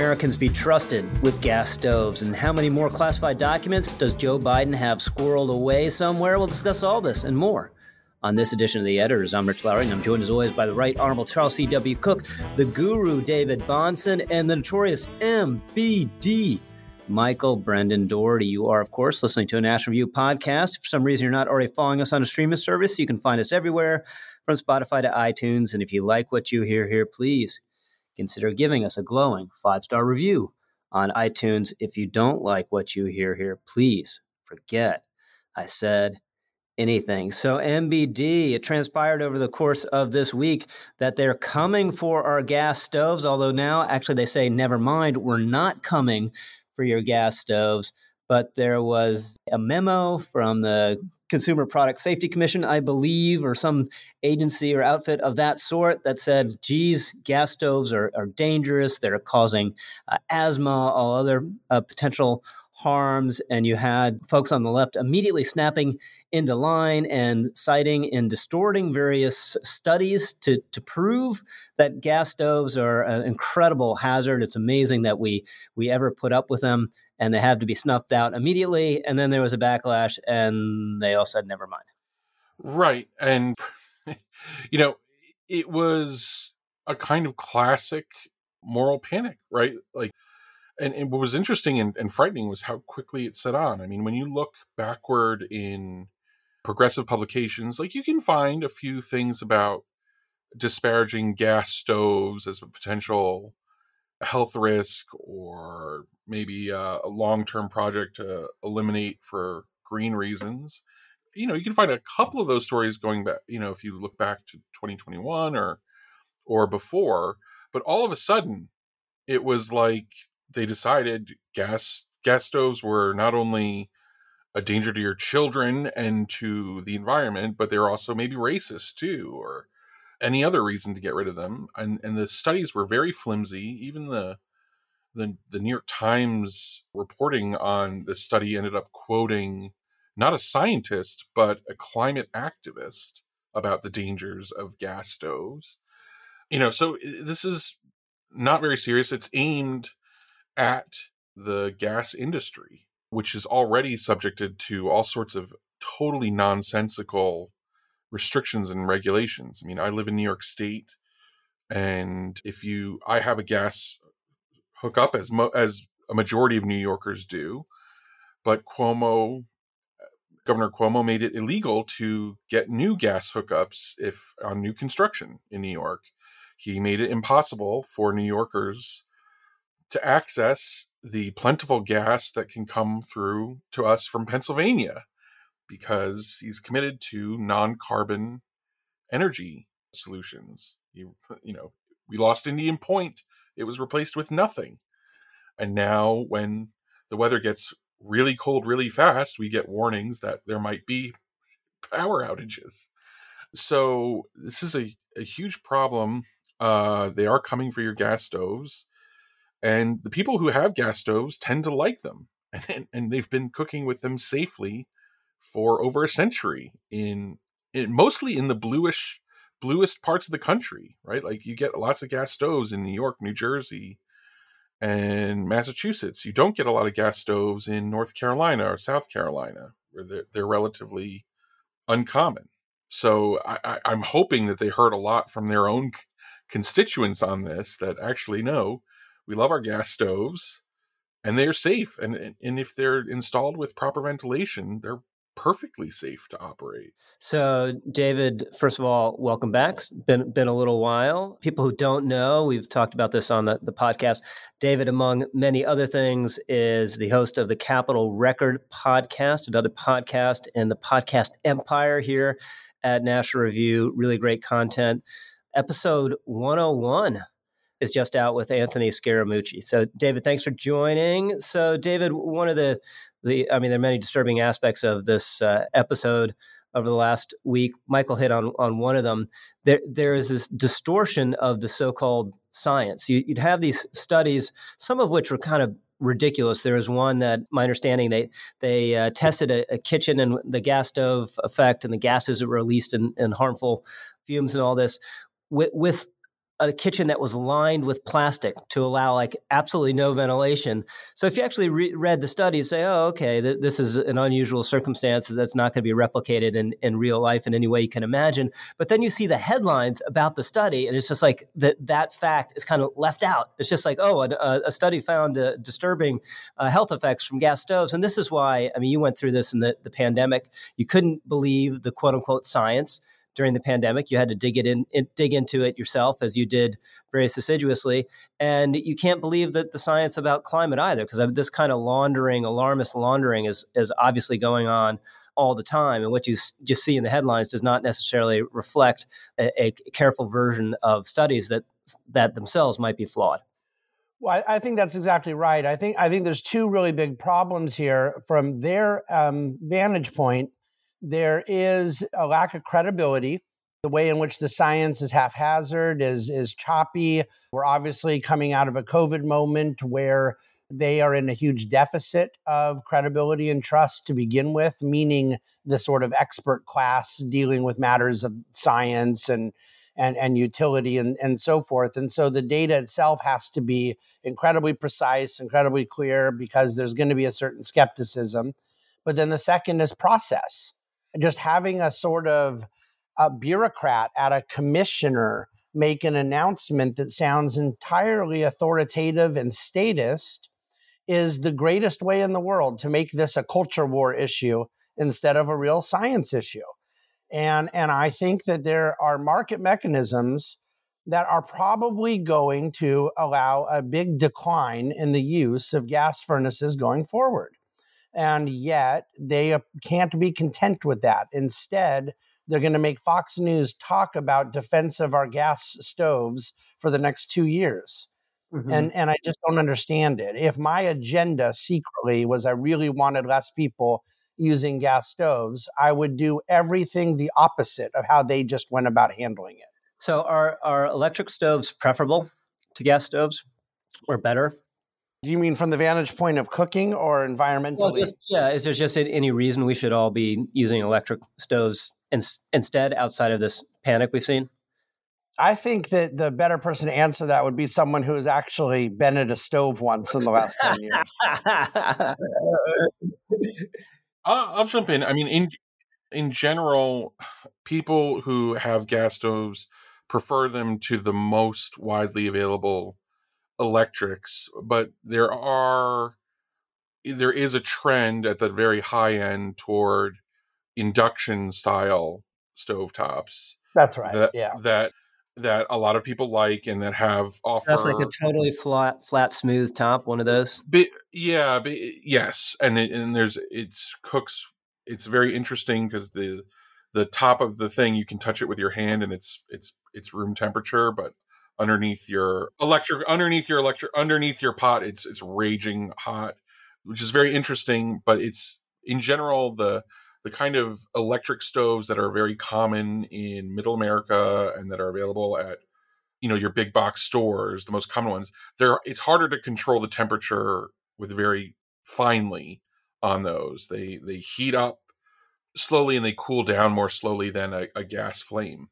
Americans be trusted with gas stoves? And how many more classified documents does Joe Biden have squirreled away somewhere? We'll discuss all this and more on this edition of The Editors. I'm Rich Lowry, and I'm joined as always by the Right Honorable Charles C.W. Cook, the guru David Bahnsen, and the notorious MBD Michael Brendan Dougherty. You are, of course, listening to a National Review podcast. If for some reason you're not already following us on a streaming service, you can find us everywhere from Spotify to iTunes. And if you like what you hear here, please consider giving us a glowing five star review on iTunes. If you don't like what you hear here, please forget I said anything. So, MBD, it transpired over the course of this week that they're coming for our gas stoves, although now actually they say, never mind, we're not coming for your gas stoves. But there was a memo from the Consumer Product Safety Commission, I believe, or some agency or outfit of that sort that said, geez, gas stoves are, are dangerous. They're causing uh, asthma, all other uh, potential harms. And you had folks on the left immediately snapping into line and citing and distorting various studies to, to prove that gas stoves are an incredible hazard. It's amazing that we we ever put up with them and they have to be snuffed out immediately. And then there was a backlash and they all said, never mind. Right. And, you know, it was a kind of classic moral panic, right? Like, and, and what was interesting and, and frightening was how quickly it set on. I mean, when you look backward in progressive publications, like you can find a few things about disparaging gas stoves as a potential health risk or maybe a, long-term project to eliminate for green reasons you know you can find a couple of those stories going back you know if you look back to 2021 or or before but all of a sudden it was like they decided gas gas stoves were not only a danger to your children and to the environment, but they're also maybe racist too, or any other reason to get rid of them. And and the studies were very flimsy. Even the the the New York Times reporting on this study ended up quoting not a scientist but a climate activist about the dangers of gas stoves. You know, so this is not very serious. It's aimed at the gas industry which is already subjected to all sorts of totally nonsensical restrictions and regulations. I mean, I live in New York State, and if you, I have a gas hookup as mo- as a majority of New Yorkers do, but Cuomo, uh, Governor Cuomo, made it illegal to get new gas hookups if on new construction in New York. He made it impossible for New Yorkers to access the plentiful gas that can come through to us from Pennsylvania because he's committed to non-carbon energy solutions. You, you know, we lost Indian Point; it was replaced with nothing. And now when the weather gets really cold really fast, we get warnings that there might be power outages. So this is a, a huge problem. Uh, they are coming for your gas stoves and the people who have gas stoves tend to like them and, and they've been cooking with them safely for over a century in, in mostly in the bluish bluest parts of the country right? Like you get lots of gas stoves in new york new jersey and massachusetts. You don't get a lot of gas stoves in north carolina or south carolina where they're, they're relatively uncommon. So I, am hoping that they heard a lot from their own constituents on this that actually no we love our gas stoves and they're safe and and if they're installed with proper ventilation they're perfectly safe to operate. So, David, first of all, welcome back. Been been a little while. People who don't know, we've talked about this on the, the podcast. David, among many other things, is the host of the Capital Record podcast, another podcast in the podcast empire here at National Review. Really great content. Episode 101 is just out with Anthony Scaramucci. So, David, thanks for joining. So, David, one of the the I mean, there are many disturbing aspects of this uh, episode over the last week. Michael hit on on one of them. There there is this distortion of the so-called science. You, would have these studies, some of which were kind of ridiculous. There was one that, my understanding, they they uh, tested a, a, kitchen and the gas stove effect and the gases that were released and, and harmful fumes and all this with, with a kitchen that was lined with plastic to allow like absolutely no ventilation. So if you actually re- read the study, say, oh, okay, th- this is an unusual circumstance that's not going to be replicated in, in real life in any way you can imagine. But then you see the headlines about the study, and it's just like that that fact is kind of left out. It's just like, oh, a, a study found uh, disturbing uh, health effects from gas stoves. And this is why, I mean, you went through this in the, the pandemic. You couldn't believe the quote unquote science during the pandemic. You had to dig it in, in, dig into it yourself, as you did very assiduously. And you can't believe that the science about climate either, because this kind of laundering, alarmist laundering, is is obviously going on all the time. And what you just see in the headlines does not necessarily reflect a, a careful version of studies that that themselves might be flawed. Well, I, think that's exactly right. I think I think there's two really big problems here from their um, vantage point there is a lack of credibility. The way in which the science is haphazard is is choppy. We're obviously coming out of a COVID moment where they are in a huge deficit of credibility and trust to begin with, meaning the sort of expert class dealing with matters of science and and, and utility and, and so forth. And so the data itself has to be incredibly precise, incredibly clear, because there's going to be a certain skepticism. But then the second is process just having a sort of a bureaucrat at a commissioner make an announcement that sounds entirely authoritative and statist is the greatest way in the world to make this a culture war issue instead of a real science issue. And, and I think that there are market mechanisms that are probably going to allow a big decline in the use of gas furnaces going forward. And yet they can't be content with that. Instead, they're going to make Fox News talk about defense of our gas stoves for the next two years. Mm-hmm. And and I just don't understand it. If my agenda secretly was I really wanted less people using gas stoves, I would do everything the opposite of how they just went about handling it. So are are electric stoves preferable to gas stoves or better? Do you mean from the vantage point of cooking or environmentally? Well, just, yeah. Is there just any reason we should all be using electric stoves in, instead outside of this panic we've seen? I think that the better person to answer that would be someone who has actually been at a stove once in the last 10 years. I'll, I'll jump in. I mean, in in general, people who have gas stoves prefer them to the most widely available electrics, but there are eh, there is a trend at the very high end toward induction style stovetops. That's right. That, yeah. That that a lot of people like and that have offer. That's like a totally flat, flat, smooth top. One of those. But, yeah. But, yes, and it, and there's it's cooks. It's very interesting because the the top of the thing you can touch it with your hand and it's it's it's room temperature, but underneath your electric underneath your electric underneath your pot it's it's raging hot which is very interesting but it's in general the the kind of electric stoves that are very common in middle america and that are available at you know your big box stores the most common ones there it's harder to control the temperature with very finely on those. They they heat up slowly and they cool down more slowly than a, a gas flame.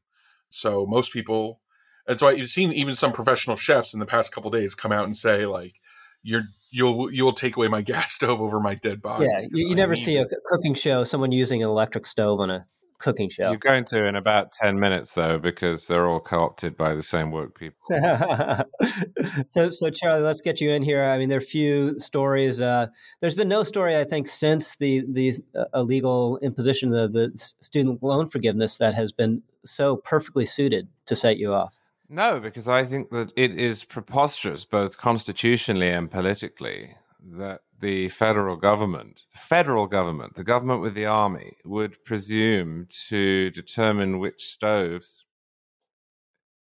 So most people that's why you've seen even some professional chefs in the past couple days come out and say like, "You're you'll you'll take away my gas stove over my dead body." Yeah, you, you never see a cooking show someone using an electric stove on a cooking show. You're going to in about 10 minutes, though, because they're all co opted by the same work people. so, so, Charlie, let's get you in here. I mean, there are few stories. Uh, there's been no story, I think, since the, the uh, illegal imposition of the student loan forgiveness that has been so perfectly suited to set you off. No, because I think that it is preposterous, both constitutionally and politically, that the federal government, the federal government, the government with the army, would presume to determine which stoves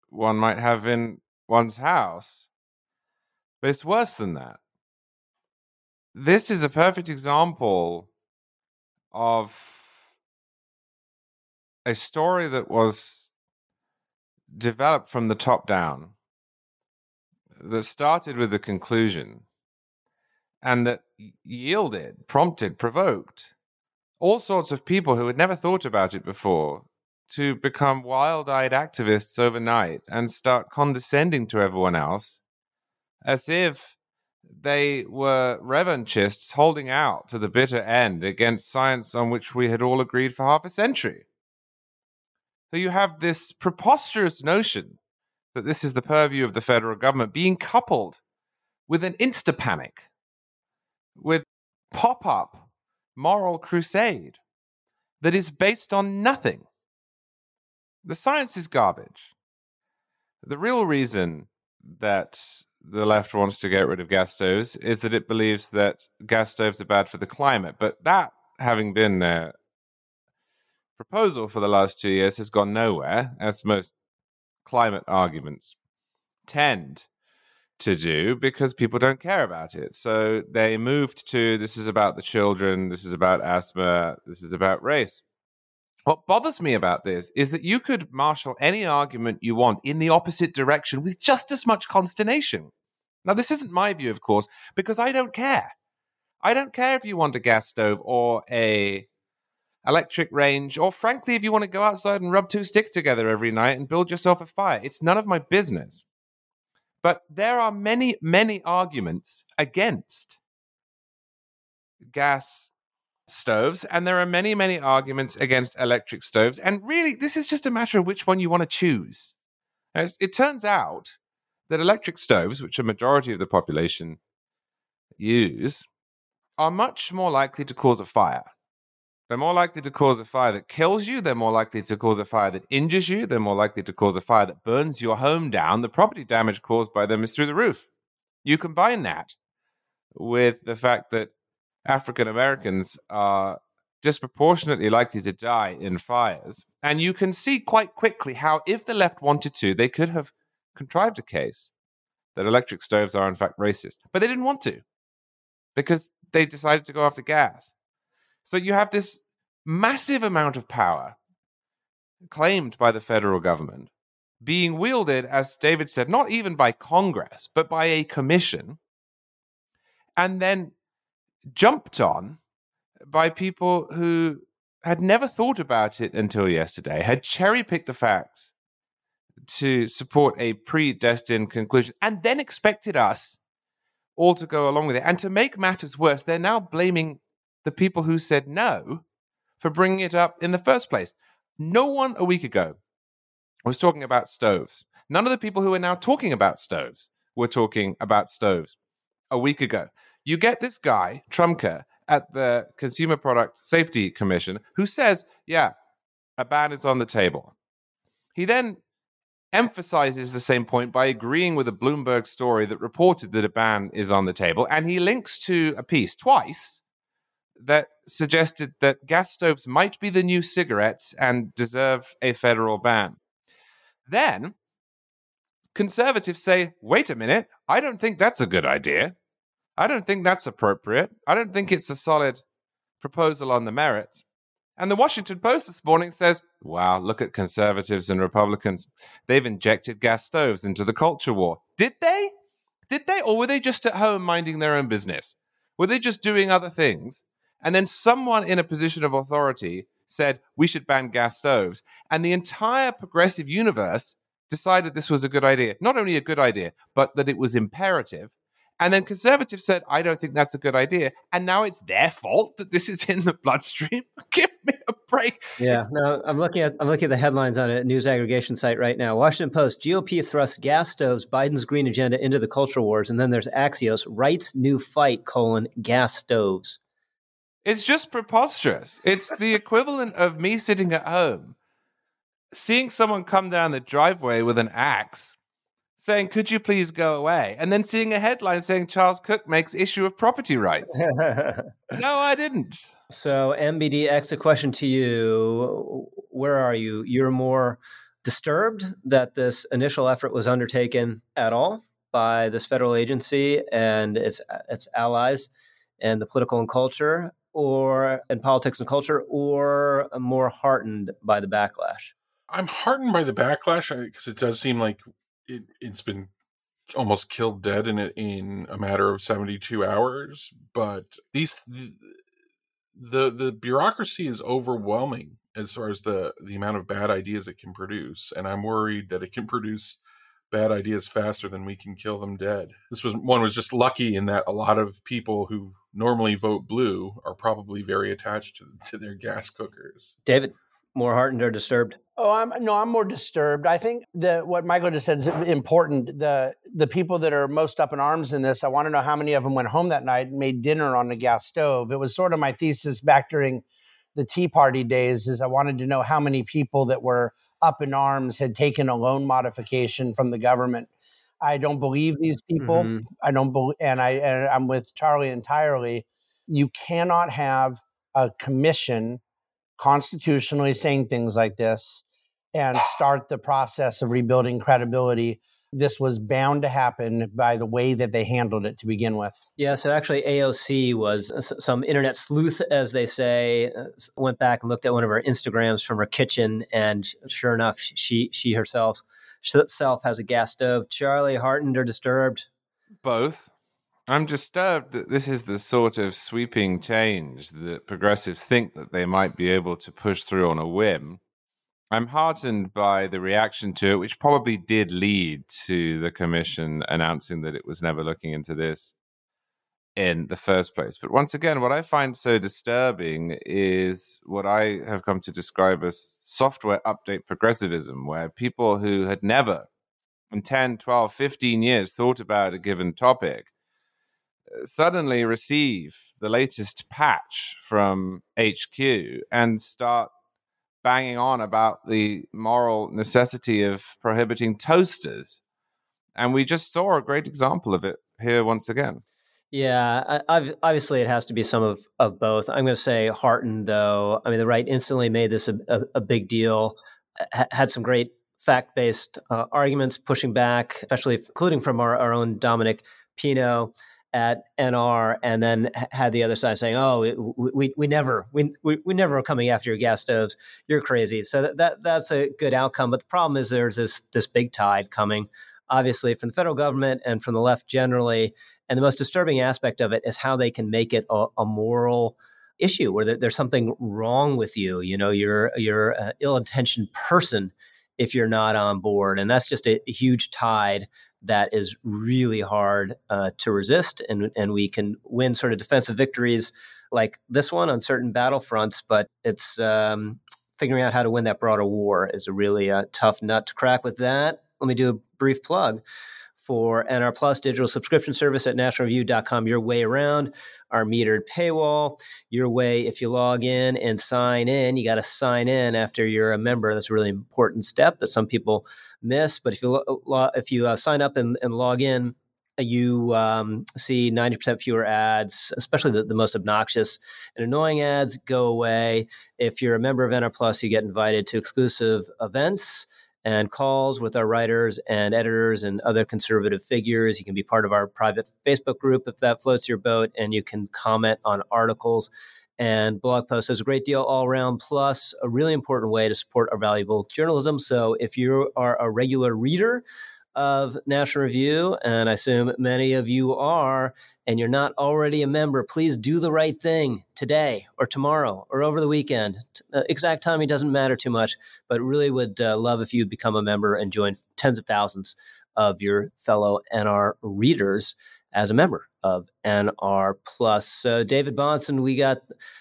one might have in one's house. But it's worse than that. This is a perfect example of a story that was developed from the top down that started with the conclusion and that yielded, prompted, provoked all sorts of people who had never thought about it before to become wild eyed activists overnight and start condescending to everyone else as if they were revanchists holding out to the bitter end against science on which we had all agreed for half a century. So you have this preposterous notion that this is the purview of the federal government being coupled with an insta panic, with pop up moral crusade that is based on nothing. The science is garbage. The real reason that the left wants to get rid of gas stoves is that it believes that gas stoves are bad for the climate. But that, having been a proposal for the last two years, has gone nowhere, as most climate arguments tend to do because people don't care about it. So they moved to this is about the children, this is about asthma, this is about race. What bothers me about this is that you could marshal any argument you want in the opposite direction with just as much consternation. Now, this isn't my view, of course, because I don't care. I don't care if you want a gas stove or a electric range, or frankly, if you want to go outside and rub two sticks together every night and build yourself a fire. It's none of my business. But there are many, many arguments against gas stoves, and there are many, many arguments against electric stoves. And really, this is just a matter of which one you want to choose. As it turns out that electric stoves, which a majority of the population use, are much more likely to cause a fire. They're more likely to cause a fire that kills you. They're more likely to cause a fire that injures you. They're more likely to cause a fire that burns your home down. The property damage caused by them is through the roof. You combine that with the fact that African Americans are disproportionately likely to die in fires. And you can see quite quickly how, if the left wanted to, they could have contrived a case that electric stoves are, in fact, racist. But they didn't want to because they decided to go after gas. So you have this massive amount of power claimed by the federal government being wielded, as David said, not even by Congress, but by a commission. And then jumped on by people who had never thought about it until yesterday, had cherry picked the facts to support a predestined conclusion, and then expected us all to go along with it. And to make matters worse, they're now blaming the people who said no for bringing it up in the first place. No one a week ago was talking about stoves. None of the people who are now talking about stoves were talking about stoves a week ago. You get this guy, Trumka, at the Consumer Product Safety Commission, who says, yeah, a ban is on the table. He then emphasizes the same point by agreeing with a Bloomberg story that reported that a ban is on the table. And he links to a piece twice that suggested that gas stoves might be the new cigarettes and deserve a federal ban. Then conservatives say, wait a minute, I don't think that's a good idea. I don't think that's appropriate. I don't think it's a solid proposal on the merits. And the Washington Post this morning says, wow, look at conservatives and Republicans. They've injected gas stoves into the culture war. Did they? Did they? Or were they just at home minding their own business? Were they just doing other things? And then someone in a position of authority said, we should ban gas stoves. And the entire progressive universe decided this was a good idea. Not only a good idea, but that it was imperative and then conservatives said, I don't think that's a good idea. And now it's their fault that this is in the bloodstream. Give me a break. Yeah, it's- no, I'm looking at I'm looking at the headlines on a news aggregation site right now. Washington Post, GOP thrusts gas stoves, Biden's green agenda into the culture wars. And then there's Axios, right's new fight, colon, gas stoves. It's just preposterous. It's the equivalent of me sitting at home, seeing someone come down the driveway with an axe saying, Could you please go away? And then seeing a headline saying Charles Cook makes issue of property rights. no, I didn't. So, MBDX, a question to you. Where are you? You're more disturbed that this initial effort was undertaken at all by this federal agency and its its allies and the political and culture or in politics and culture or more heartened by the backlash? I'm heartened by the backlash because it does seem like it, it's been almost killed dead in a, in a matter of 72 hours but these the, the the bureaucracy is overwhelming as far as the the amount of bad ideas it can produce, and I'm worried that it can produce bad ideas faster than we can kill them dead. This was one was just lucky in that a lot of people who normally vote blue are probably very attached to, to their gas cookers. David, more heartened or disturbed? Oh, I'm no, I'm more disturbed. I think that what Michael just said is important. The the people that are most up in arms in this, I want to know how many of them went home that night and made dinner on the gas stove. It was sort of my thesis back during the Tea Party days. Is I wanted to know how many people that were up in arms had taken a loan modification from the government. I don't believe these people. Mm-hmm. I don't believe, and I and I'm with Charlie entirely. You cannot have a commission constitutionally saying things like this and start the process of rebuilding credibility this was bound to happen by the way that they handled it to begin with. Yeah, so actually, AOC was some internet sleuth, as they say, uh, went back and looked at one of her Instagrams from her kitchen, and sure enough, she she herself herself has a gas stove. Charlie, heartened or disturbed? Both. I'm disturbed that this is the sort of sweeping change that progressives think that they might be able to push through on a whim. I'm heartened by the reaction to it, which probably did lead to the commission announcing that it was never looking into this in the first place. But once again, what I find so disturbing is what I have come to describe as software update progressivism, where people who had never in 10, 12, 15 years thought about a given topic uh, suddenly receive the latest patch from HQ and start banging on about the moral necessity of prohibiting toasters. And we just saw a great example of it here once again. Yeah, I, obviously it has to be some of, of both. I'm going to say heartened, though. I mean, the right instantly made this a, a, a big deal, had some great fact based uh, arguments pushing back, especially including from our, our own Dominic Pino at NR and then had the other side saying, "Oh, we we, we never we, we we never are coming after your gas stoves. You're crazy." So that, that that's a good outcome. But the problem is there's this this big tide coming, obviously from the federal government and from the left generally. And the most disturbing aspect of it is how they can make it a, a moral issue where there, there's something wrong with you. You know, you're you're an ill-intentioned person if you're not on board, and that's just a, a huge tide that is really hard uh, to resist, and and we can win sort of defensive victories like this one on certain battlefronts. But it's um, figuring out how to win that broader war is a really uh, tough nut to crack. With that, let me do a brief plug for NR Plus digital subscription service at nationalreview.com. Your way around our metered paywall. Your way, if you log in and sign in, you got to sign in after you're a member. That's a really important step that some people miss. But if you if you uh, sign up and, and log in, you um, see 90% fewer ads, especially the, the, most obnoxious and annoying ads go away. If you're a member of NR Plus, you get invited to exclusive events and calls with our writers and editors and other conservative figures. You can be part of our private Facebook group if that floats your boat, and you can comment on articles and blog posts. There's a great deal all around, plus a really important way to support our valuable journalism. So if you are a regular reader, of National Review, and I assume many of you are, and you're not already a member, please do the right thing today or tomorrow or over the weekend. Uh, exact timing doesn't matter too much, but really would uh, love if you become a member and join tens of thousands of your fellow NR readers as a member of NR Plus. So, David Bahnsen, we got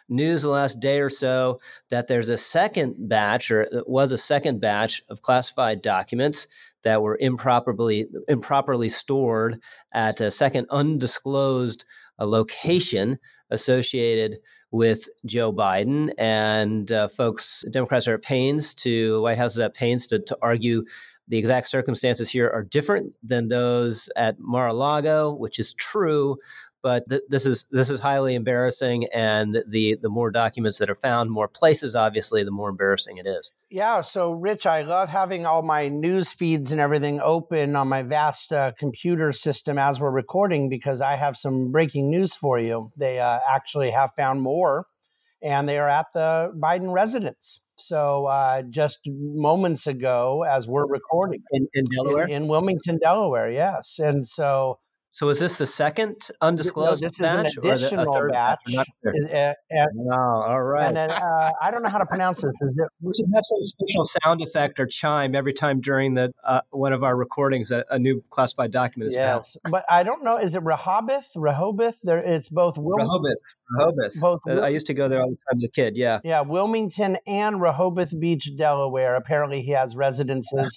news the last day or so that there's a second batch, or it was a second batch of classified documents that were improperly improperly stored at a second undisclosed uh, location associated with Joe Biden. And uh, folks, Democrats are at pains to, White House is at pains to, to argue the exact circumstances here are different than those at Mar-a-Lago, which is true, but th- this is this is highly embarrassing and the the more documents that are found more places obviously the more embarrassing it is. Yeah so rich i love having all my news feeds and everything open on my vast uh, computer system as we're recording because i have some breaking news for you. They uh, actually have found more and they are at the biden residence. So uh, just moments ago as we're recording. In, in delaware? In, in wilmington delaware yes. And so So is this the second undisclosed no, this batch? is an additional batch. batch? oh, all right. And then, uh, I don't know how to pronounce this. Is it? We should have some special sound effect or chime every time during the uh, one of our recordings a, a, new classified document is yes, found. but I don't know. Is it Rehoboth? Rehoboth? There, it's both. Wil- Rehoboth. Rehoboth. Both. Uh, I used to go there all the time as a kid. Yeah. Yeah, Wilmington and Rehoboth Beach, Delaware. Apparently, he has residences,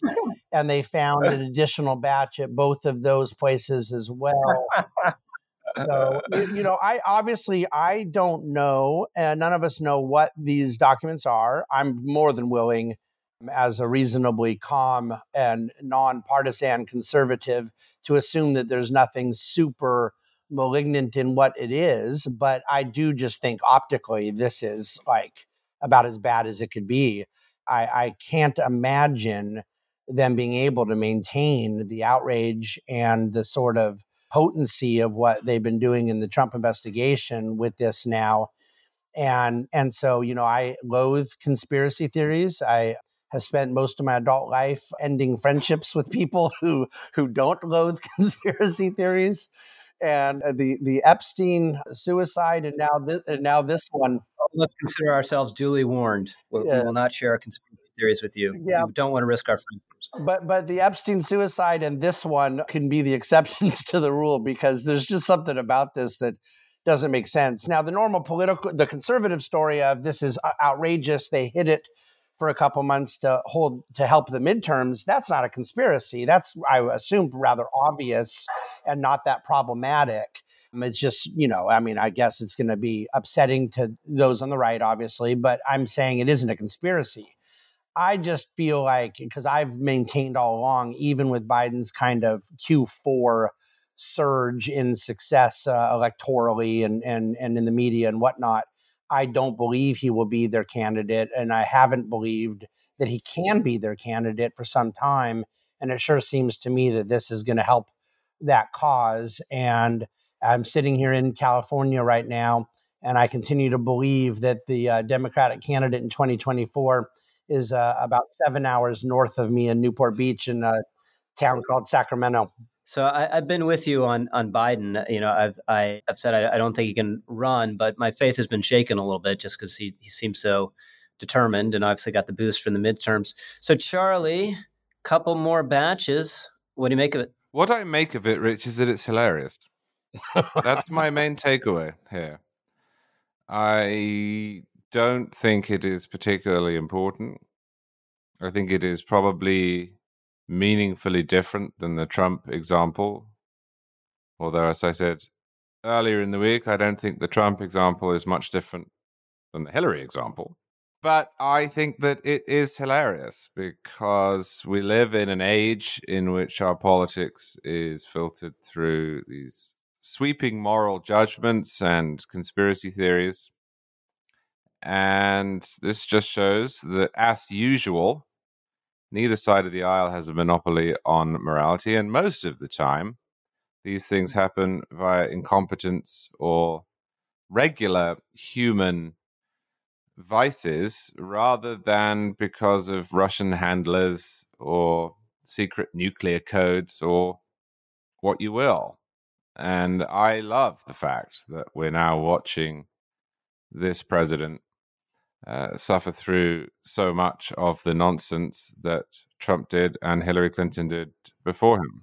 and they found an additional batch at both of those places as well. so you know i obviously i don't know and none of us know what these documents are i'm more than willing as a reasonably calm and nonpartisan conservative to assume that there's nothing super malignant in what it is, but I do just think optically this is like about as bad as it could be. I, I can't imagine them being able to maintain the outrage and the sort of potency of what they've been doing in the Trump investigation with this now. And and so, you know, I loathe conspiracy theories. I have spent most of my adult life ending friendships with people who who don't loathe conspiracy theories and uh, the the Epstein suicide, and now this and now this one. Let's consider ourselves duly warned. We'll, yeah. We will not share a conspiracy theories with you. Yeah. We don't want to risk our friendships. But but the Epstein suicide and this one can be the exceptions to the rule because there's just something about this that doesn't make sense. Now the normal political, the conservative story of this is uh, outrageous. They hit it for a couple months to hold to help the midterms that's not a conspiracy that's i assume rather obvious and not that problematic um, it's just you know i mean i guess it's going to be upsetting to those on the right obviously but i'm saying it isn't a conspiracy i just feel like because i've maintained all along even with biden's kind of q4 surge in success uh, electorally and, and and in the media and whatnot I don't believe he will be their candidate, and I haven't believed that he can be their candidate for some time. And it sure seems to me that this is going to help that cause. And I'm sitting here in California right now, and I continue to believe that the uh, Democratic candidate in 2024 is uh, about seven hours north of me in Newport Beach in a town called Sacramento. So I, have been with you on on Biden. You know, I've I, have said I, I, don't think he can run, but my faith has been shaken a little bit just because he he seems so determined, and obviously got the boost from the midterms. So Charlie, couple more batches. What do you make of it? What I make of it, Rich, is that it's hilarious. That's my main takeaway here. I don't think it is particularly important. I think it is probably meaningfully different than the Trump example. Although, as I said earlier in the week, I don't think the Trump example is much different than the Hillary example. But I think that it is hilarious because we live in an age in which our politics is filtered through these sweeping moral judgments and conspiracy theories. And this just shows that, as usual, neither side of the aisle has a monopoly on morality, and most of the time, these things happen via incompetence or regular human vices rather than because of Russian handlers or secret nuclear codes or what you will. And I love the fact that we're now watching this president uh, suffer through so much of the nonsense that Trump did and Hillary Clinton did before him.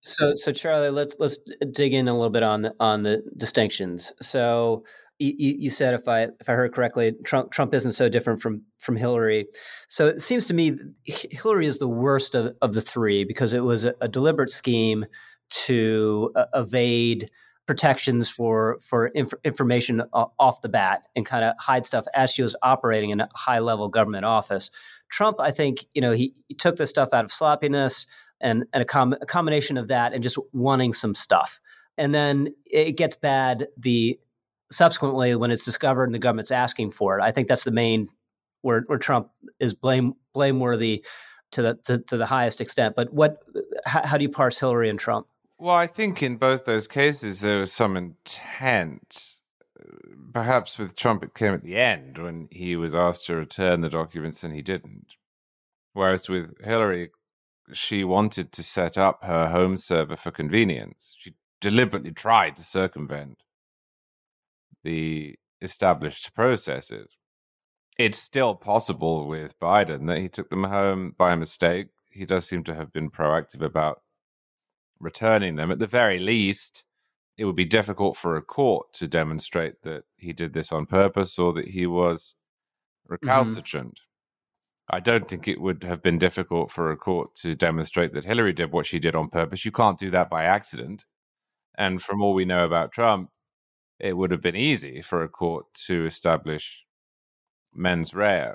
So, so Charlie, let's let's dig in a little bit on the on the distinctions. So, you, you said, if I if I heard correctly, Trump Trump isn't so different from from Hillary. So it seems to me Hillary is the worst of, of the three because it was a, a deliberate scheme to uh, evade protections for for inf- information off the bat and kind of hide stuff as she was operating in a high level government office. Trump, I think, you know, he, he took this stuff out of sloppiness and, and a, com- a combination of that and just wanting some stuff. And then it gets bad the subsequently when it's discovered and the government's asking for it. I think that's the main where, where Trump is blame blameworthy to the to, to the highest extent. But what how, how do you parse Hillary and Trump? Well, I think in both those cases there was some intent. Uh, perhaps with Trump, it came at the end when he was asked to return the documents and he didn't. Whereas with Hillary, she wanted to set up her home server for convenience. She deliberately tried to circumvent the established processes. It's still possible with Biden that he took them home by mistake. He does seem to have been proactive about returning them. At the very least, it would be difficult for a court to demonstrate that he did this on purpose or that he was mm-hmm. recalcitrant. Mm-hmm. I don't think it would have been difficult for a court to demonstrate that Hillary did what she did on purpose. You can't do that by accident. And from all we know about Trump, it would have been easy for a court to establish mens rea.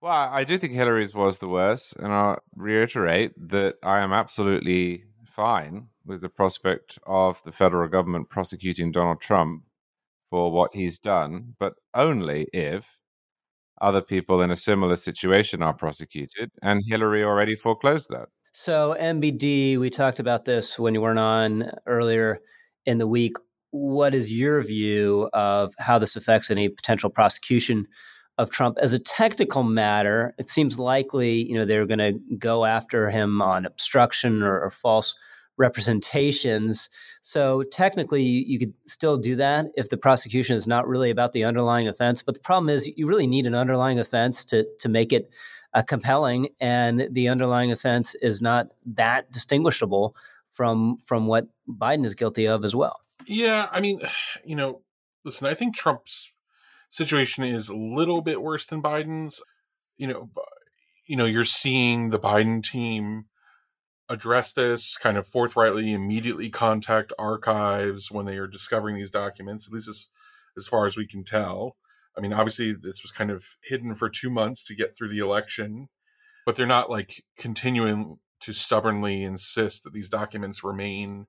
Well, I do think Hillary's was the worst, and I'll reiterate that I am absolutely fine with the prospect of the federal government prosecuting Donald Trump for what he's done, but only if other people in a similar situation are prosecuted, and Hillary already foreclosed that. So, MBD, we talked about this when you weren't on earlier in the week. What is your view of how this affects any potential prosecution of Trump? As a technical matter, it seems likely, you know, they're going to go after him on obstruction or, or false representations. So technically, you could still do that if the prosecution is not really about the underlying offense. But the problem is, you really need an underlying offense to to make it uh, compelling, and the underlying offense is not that distinguishable from from what Biden is guilty of as well. Yeah, I mean, you know, listen, I think Trump's situation is a little bit worse than Biden's. You know, you know, you're seeing the Biden team address this kind of forthrightly, immediately contact archives when they are discovering these documents, at least as, as far as we can tell. I mean, obviously, this was kind of hidden for two months to get through the election, but they're not like continuing to stubbornly insist that these documents remain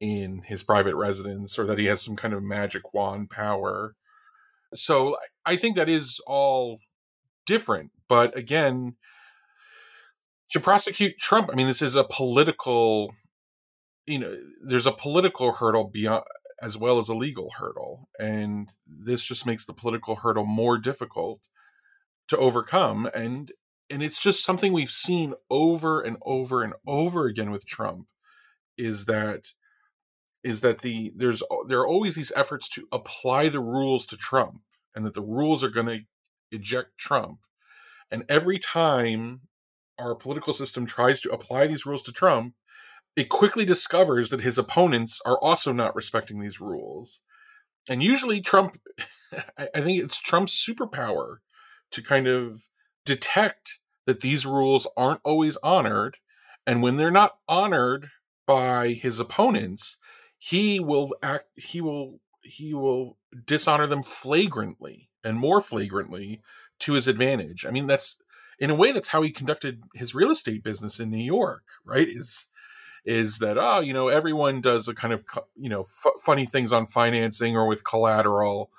in his private residence or that he has some kind of magic wand power. So I think that is all different. But again, to prosecute Trump, I mean, this is a political, you know, there's a political hurdle beyond as well as a legal hurdle. And this just makes the political hurdle more difficult to overcome. And and it's just something we've seen over and over and over again with Trump is that is that the there's there are always these efforts to apply the rules to Trump and that the rules are going to eject Trump. And every time our political system tries to apply these rules to Trump, it quickly discovers that his opponents are also not respecting these rules. And usually, Trump, I think it's Trump's superpower to kind of detect that these rules aren't always honored. And when they're not honored by his opponents, he will act, he will, he will dishonor them flagrantly and more flagrantly to his advantage. I mean, that's in a way that's how he conducted his real estate business in New York, right? Is is that oh, you know, everyone does a kind of you know f- funny things on financing or with collateral.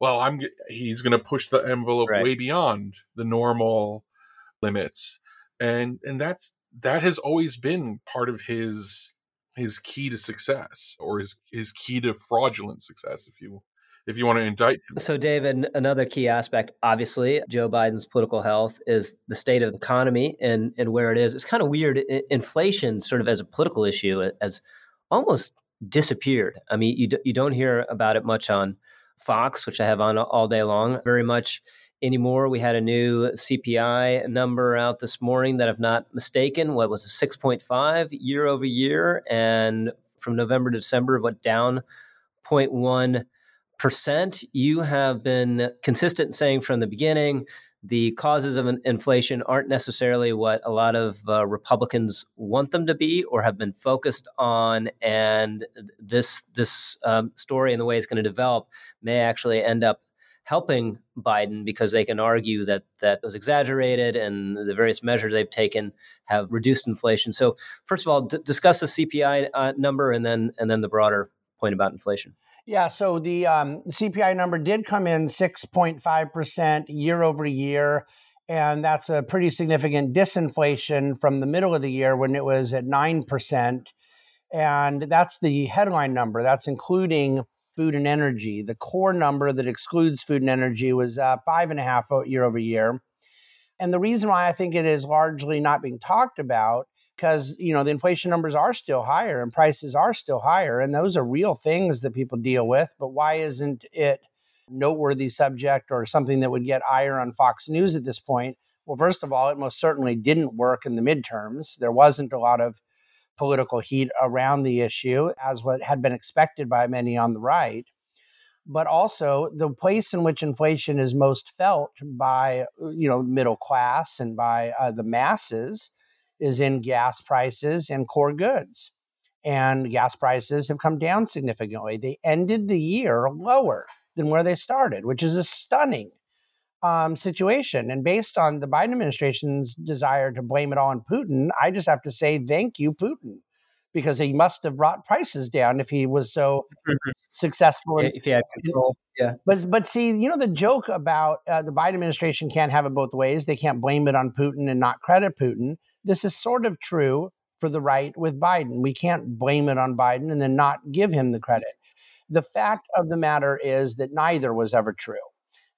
Well, I'm he's going to push the envelope right. way beyond the normal limits, and and that's that has always been part of his his key to success or his his key to fraudulent success, if you if you want to indict him. So, David, another key aspect, obviously, Joe Biden's political health is the state of the economy and, and where it is. It's kind of weird. Inflation, sort of as a political issue, uh, has almost disappeared. I mean, you, you don't hear about it much on Fox, which I have on all day long, very much anymore. We had a new CPI number out this morning that, if not mistaken, what was a 6.5 year over year, and from November to December, what down 0.1 percent. You have been consistent saying from the beginning the causes of inflation aren't necessarily what a lot of uh, Republicans want them to be or have been focused on, and this this um, story and the way it's going to develop may actually end up helping Biden because they can argue that that was exaggerated and the various measures they've taken have reduced inflation. So, first of all, d- discuss the CPI uh, number and then and then the broader point about inflation. Yeah, so the um, CPI number did come in 6.5% year over year. And that's a pretty significant disinflation from the middle of the year when it was at 9%. And that's the headline number. That's including food and energy. The core number that excludes food and energy was uh, five and a half year over year. And the reason why I think it is largely not being talked about because you know the inflation numbers are still higher and prices are still higher and those are real things that people deal with but why isn't it noteworthy subject or something that would get ire on Fox News at this point well first of all it most certainly didn't work in the midterms there wasn't a lot of political heat around the issue as what had been expected by many on the right but also the place in which inflation is most felt by you know middle class and by uh, the masses is in gas prices and core goods. And gas prices have come down significantly. They ended the year lower than where they started, which is a stunning um, situation. And based on the Biden administration's desire to blame it all on Putin, I just have to say thank you, Putin, because he must have brought prices down if he was so mm-hmm. successful. If he had control, yeah. But but see, you know the joke about uh, the Biden administration can't have it both ways. They can't blame it on Putin and not credit Putin. This is sort of true for the right with Biden. We can't blame it on Biden and then not give him the credit. The fact of the matter is that neither was ever true.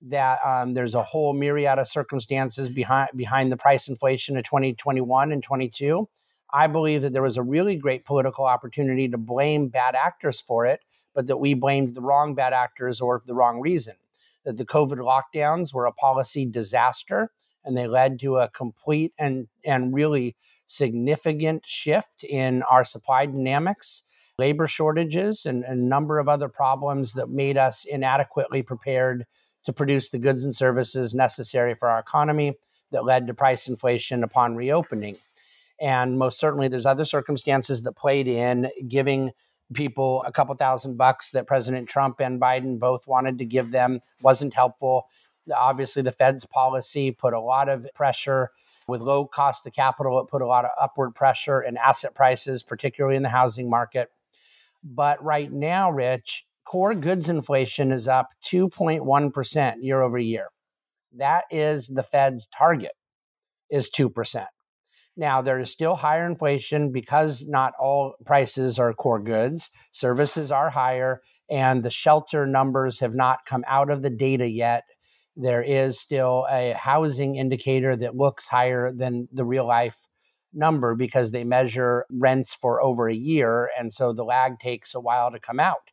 That um, there's a whole myriad of circumstances behind behind the price inflation of 2021 and 22 I believe that there was a really great political opportunity to blame bad actors for it, but that we blamed the wrong bad actors or the wrong reason. That the COVID lockdowns were a policy disaster and they led to a complete and, and really significant shift in our supply dynamics, labor shortages, and, and a number of other problems that made us inadequately prepared to produce the goods and services necessary for our economy that led to price inflation upon reopening. And most certainly, there's other circumstances that played in giving people a couple thousand bucks that President Trump and Biden both wanted to give them wasn't helpful. Obviously, the Fed's policy put a lot of pressure with low cost of capital. It put a lot of upward pressure in asset prices, particularly in the housing market. But right now, Rich, core goods inflation is up 2.1% year over year. That is the Fed's target is 2%. Now, there is still higher inflation because not all prices are core goods. Services are higher, and the shelter numbers have not come out of the data yet. There is still a housing indicator that looks higher than the real life number because they measure rents for over a year. And so the lag takes a while to come out.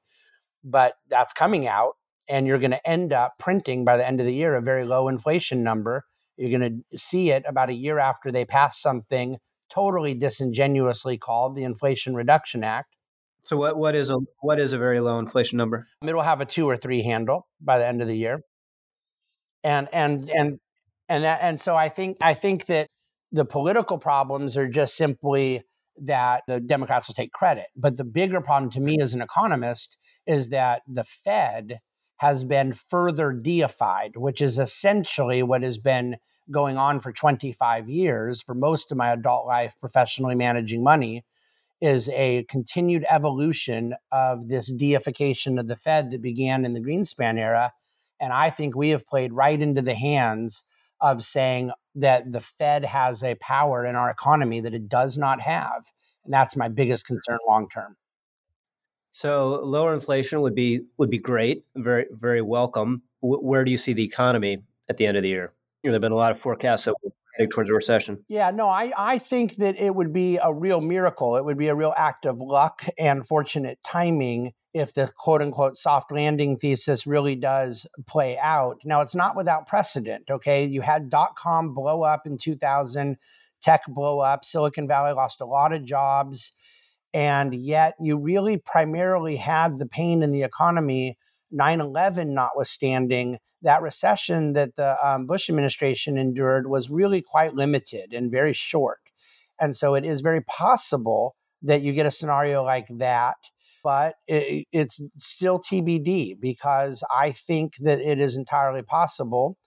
But that's coming out, and you're going to end up printing by the end of the year a very low inflation number you're going to see it about a year after they pass something totally disingenuously called the Inflation Reduction Act. So what what is a what is a very low inflation number? It'll have a two or three handle by the end of the year. And and and and that, and so I think I think that the political problems are just simply that the Democrats will take credit. But the bigger problem to me as an economist is that the Fed has been further deified, which is essentially what has been going on for 25 years for most of my adult life professionally managing money is a continued evolution of this deification of the Fed that began in the Greenspan era. And I think we have played right into the hands of saying that the Fed has a power in our economy that it does not have. And that's my biggest concern long term. So lower inflation would be would be great, very very welcome. W- where do you see the economy at the end of the year? You know, there've been a lot of forecasts that heading towards a recession. Yeah, no, I I think that it would be a real miracle. It would be a real act of luck and fortunate timing if the quote unquote soft landing thesis really does play out. Now, it's not without precedent. Okay, you had dot com blow up in 2000, tech blow up, Silicon Valley lost a lot of jobs and yet, you really primarily had the pain in the economy, 9 11 notwithstanding. That recession that the um, Bush administration endured was really quite limited and very short. And so it is very possible that you get a scenario like that, but it, it's still TBD because I think that it is entirely possible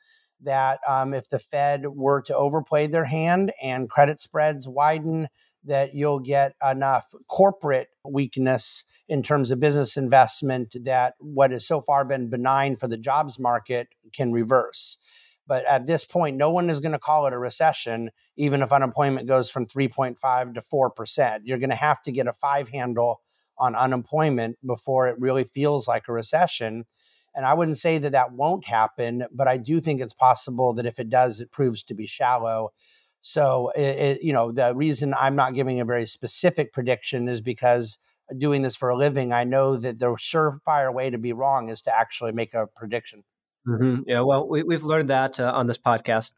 that um, if the Fed were to overplay their hand and credit spreads widen, that you'll get enough corporate weakness in terms of business investment that what has so far been benign for the jobs market can reverse. But at this point, no one is going to call it a recession, even if unemployment goes from 3.5 to 4%. You're going to have to get a five handle on unemployment before it really feels like a recession. And I wouldn't say that that won't happen, but I do think it's possible that if it does, it proves to be shallow So, it, it, you know, the reason I'm not giving a very specific prediction is because doing this for a living, I know that the surefire way to be wrong is to actually make a prediction. Mm-hmm. Yeah, well, we, have learned that uh, on this podcast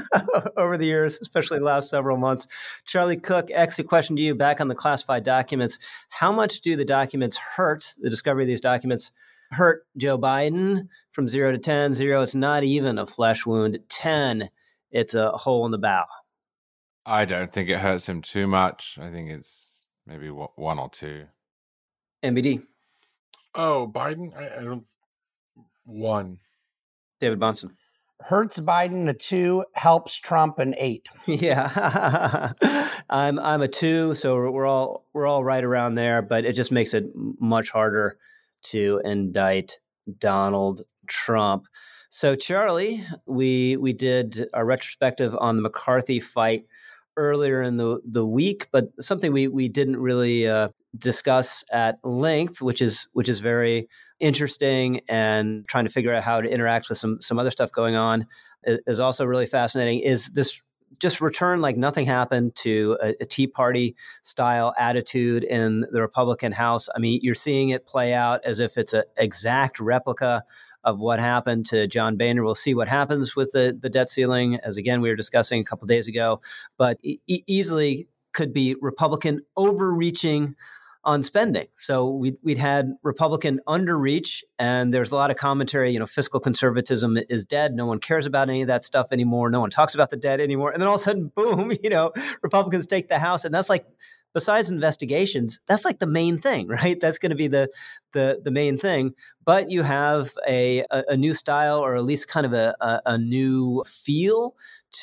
over the years, especially the last several months. Charlie Cook, exit question to you back on the classified documents. How much do the documents hurt, the discovery of these documents, hurt Joe Biden from zero to 10? Zero, it's not even a flesh wound. 10, it's a hole in the bow. I don't think it hurts him too much. I think it's maybe one or two. MBD. Oh, Biden? I, I don't. One. David Bahnsen. Hurts Biden a two, helps Trump an eight. Yeah, I'm I'm a two, so we're all we're all right around there. But it just makes it much harder to indict Donald Trump. So Charlie, we we did a retrospective on the McCarthy fight earlier in the the week, but something we we didn't really uh, discuss at length, which is which is very interesting, and trying to figure out how to interact with some some other stuff going on is also really fascinating. Is this just return like nothing happened to a, a, Tea Party style attitude in the Republican House. I mean, you're seeing it play out as if it's an exact replica of what happened to John Boehner. We'll see what happens with the, the debt ceiling, as again we were discussing a couple days ago, but e- easily could be Republican overreaching on spending. So we'd, we'd had Republican underreach, and there's a lot of commentary. You know, fiscal conservatism is dead. No one cares about any of that stuff anymore. No one talks about the debt anymore. And then all of a sudden, boom! You know, Republicans take the House, and that's like besides investigations, that's like the main thing, right? That's going to be the the the main thing. But you have a a, a new style, or at least kind of a, a, a new feel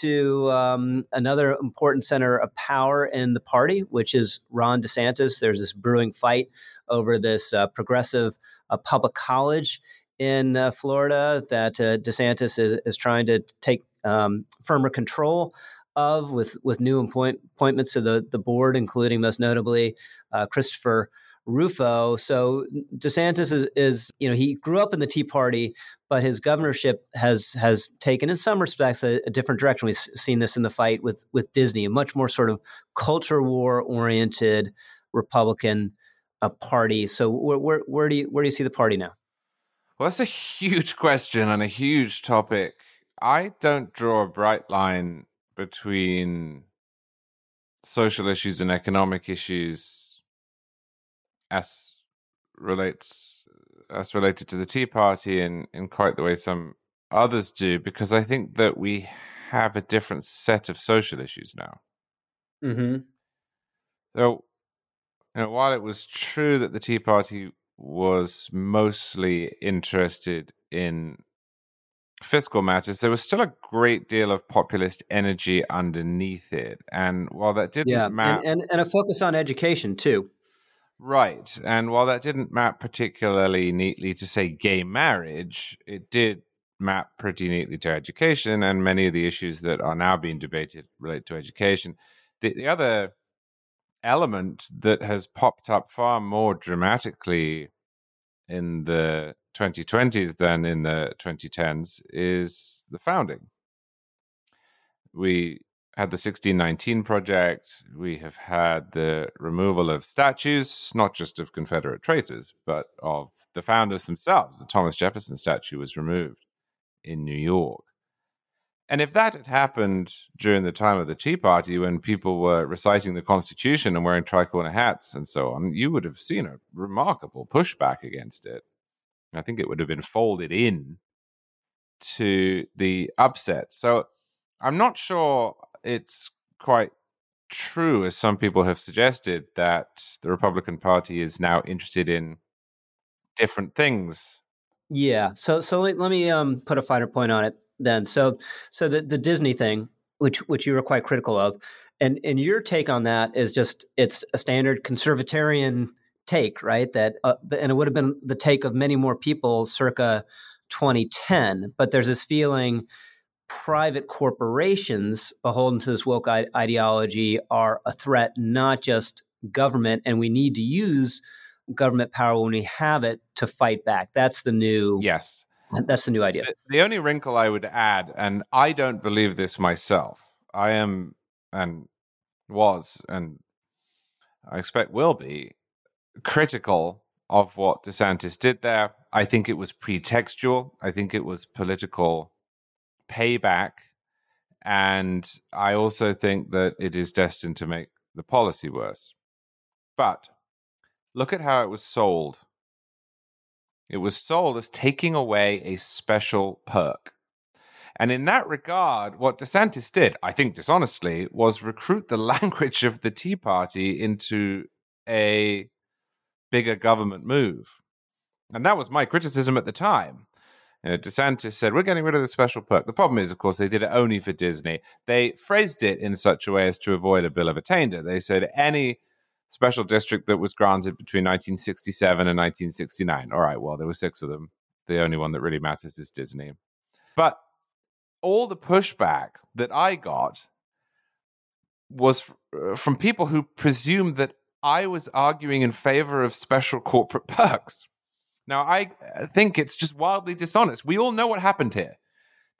to um, another important center of power in the party, which is Ron DeSantis. There's this brewing fight over this uh, progressive uh, public college in uh, Florida that uh, DeSantis is, is, trying to take um, firmer control of with with new appoint, appointments to the the board, including most notably uh, Christopher Rufo. So DeSantis is, is, you know he grew up in the Tea Party, but his governorship has has taken in some respects a, a different direction. We've seen this in the fight with with Disney, a much more sort of culture war oriented Republican uh, party. So where, where where do you where do you see the party now? Well, that's a huge question and a huge topic. I don't draw a bright line between social issues and economic issues as relates as related to the Tea Party in, in quite the way some others do, because I think that we have a different set of social issues now. Mm-hmm. So, you know, while it was true that the Tea Party was mostly interested in fiscal matters, there was still a great deal of populist energy underneath it. And while that didn't yeah, map, and, and, and a focus on education too. Right. And while that didn't map particularly neatly to, say, gay marriage, it did map pretty neatly to education. And many of the issues that are now being debated relate to education. The, the other element that has popped up far more dramatically in the 2020s than in the 2010s is the founding. We had the 1619 project. We have had the removal of statues, not just of Confederate traitors, but of the founders themselves. The Thomas Jefferson statue was removed in New York. And if that had happened during the time of the Tea Party, when people were reciting the Constitution and wearing tricorner hats and so on, you would have seen a remarkable pushback against it. I think it would have been folded in to the upset. So I'm not sure it's quite true, as some people have suggested, that the Republican Party is now interested in different things. Yeah. So so let, let me um, put a finer point on it then. So so the the Disney thing, which which you were quite critical of, and and your take on that is just it's a standard conservatarian take, right? That uh, and it would have been the take of many more people circa 2010. But there's this feeling private corporations beholden to this woke ideology are a threat, not just government, and we need to use government power when we have it to fight back. That's the new yes. That's the new idea. The only wrinkle I would add, and I don't believe this myself, I am and was, and I expect will be, critical of what DeSantis did there. I think it was pretextual. I think it was political payback. And I also think that it is destined to make the policy worse. But look at how it was sold. It was sold as taking away a special perk. And in that regard, what DeSantis did, I think dishonestly, was recruit the language of the Tea Party into a bigger government move. And that was my criticism at the time. You know, DeSantis said, We're getting rid of the special perk. The problem is, of course, they did it only for Disney. They phrased it in such a way as to avoid a bill of attainder. They said any special district that was granted between 1967 and 1969. All right, well, there were six of them. The only one that really matters is Disney. But all the pushback that I got was uh, from people who presumed that I was arguing in favor of special corporate perks. Now, I uh, think it's just wildly dishonest. We all know what happened here.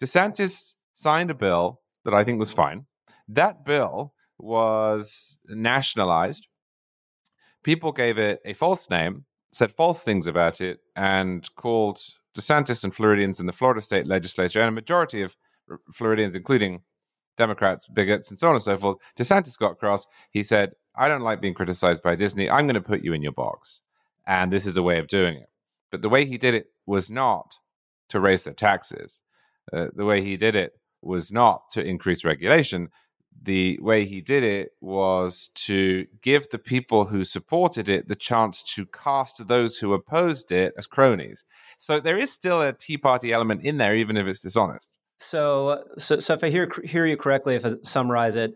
DeSantis signed a bill that I think was fine. That bill was nationalized. People gave it a false name, said false things about it, and called DeSantis and Floridians in the Florida state legislature and a majority of Floridians, including Democrats, bigots, and so on and so forth. DeSantis got across. He said, I don't like being criticized by Disney. I'm going to put you in your box. And this is a way of doing it. But the way he did it was not to raise their taxes. Uh, the way he did it was not to increase regulation. The way he did it was to give the people who supported it the chance to cast those who opposed it as cronies. So there is still a Tea Party element in there, even if it's dishonest. So, so, so if I hear hear you correctly, if I summarize it,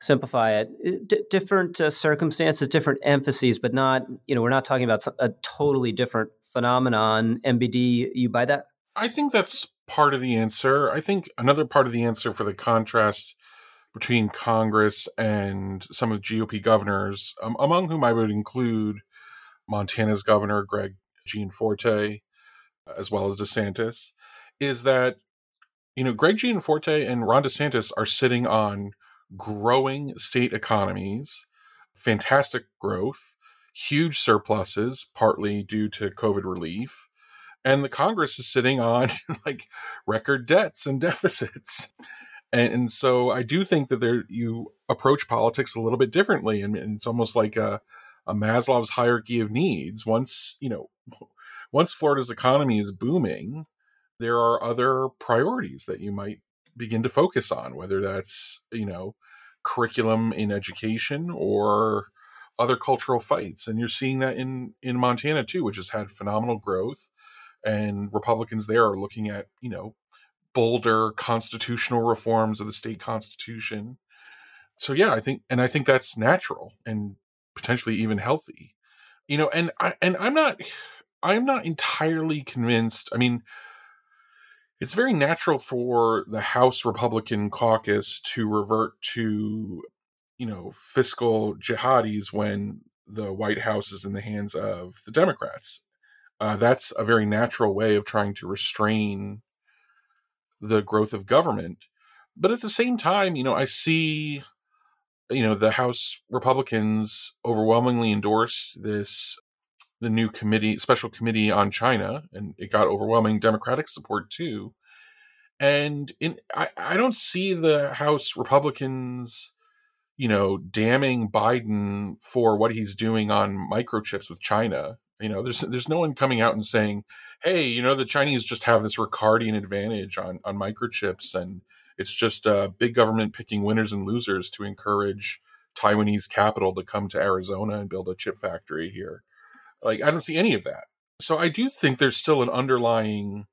simplify it, d- different uh, circumstances, different emphases, but not you know we're not talking about a totally different phenomenon. MBD, you buy that? I think that's part of the answer. I think another part of the answer for the contrast between Congress and some of the GOP governors, um, among whom I would include Montana's governor Greg Gianforte, as well as DeSantis, is that you know, Greg Gianforte and Ron DeSantis are sitting on growing state economies, fantastic growth, huge surpluses, partly due to COVID relief. And the Congress is sitting on like record debts and deficits. And, and, so I do think that there you approach politics a little bit differently. And, and it's almost like a, a Maslow's hierarchy of needs. Once, you know, once Florida's economy is booming, there are other priorities that you might begin to focus on, whether that's, you know, curriculum in education or other cultural fights. And you're seeing that in, in Montana too, which has had phenomenal growth. And Republicans there are looking at, you know, bolder constitutional reforms of the state constitution. So yeah, I think and I think that's natural and potentially even healthy. You know, and I and I'm not I'm not entirely convinced. I mean, it's very natural for the House Republican caucus to revert to, you know, fiscal jihadis when the White House is in the hands of the Democrats. Uh, that's a very natural way of trying to restrain the growth of government. But at the same time, you know, I see, you know, the House Republicans overwhelmingly endorsed this the new committee, special committee on China, and it got overwhelming Democratic support too. And in I, I don't see the House Republicans, you know, damning Biden for what he's doing on microchips with China. You know, there's there's no one coming out and saying, "Hey, you know, the Chinese just have this Ricardian advantage on on microchips, and it's just uh, big government picking winners and losers to encourage Taiwanese capital to come to Arizona and build a chip factory here." Like I don't see any of that. So I do think there's still an underlying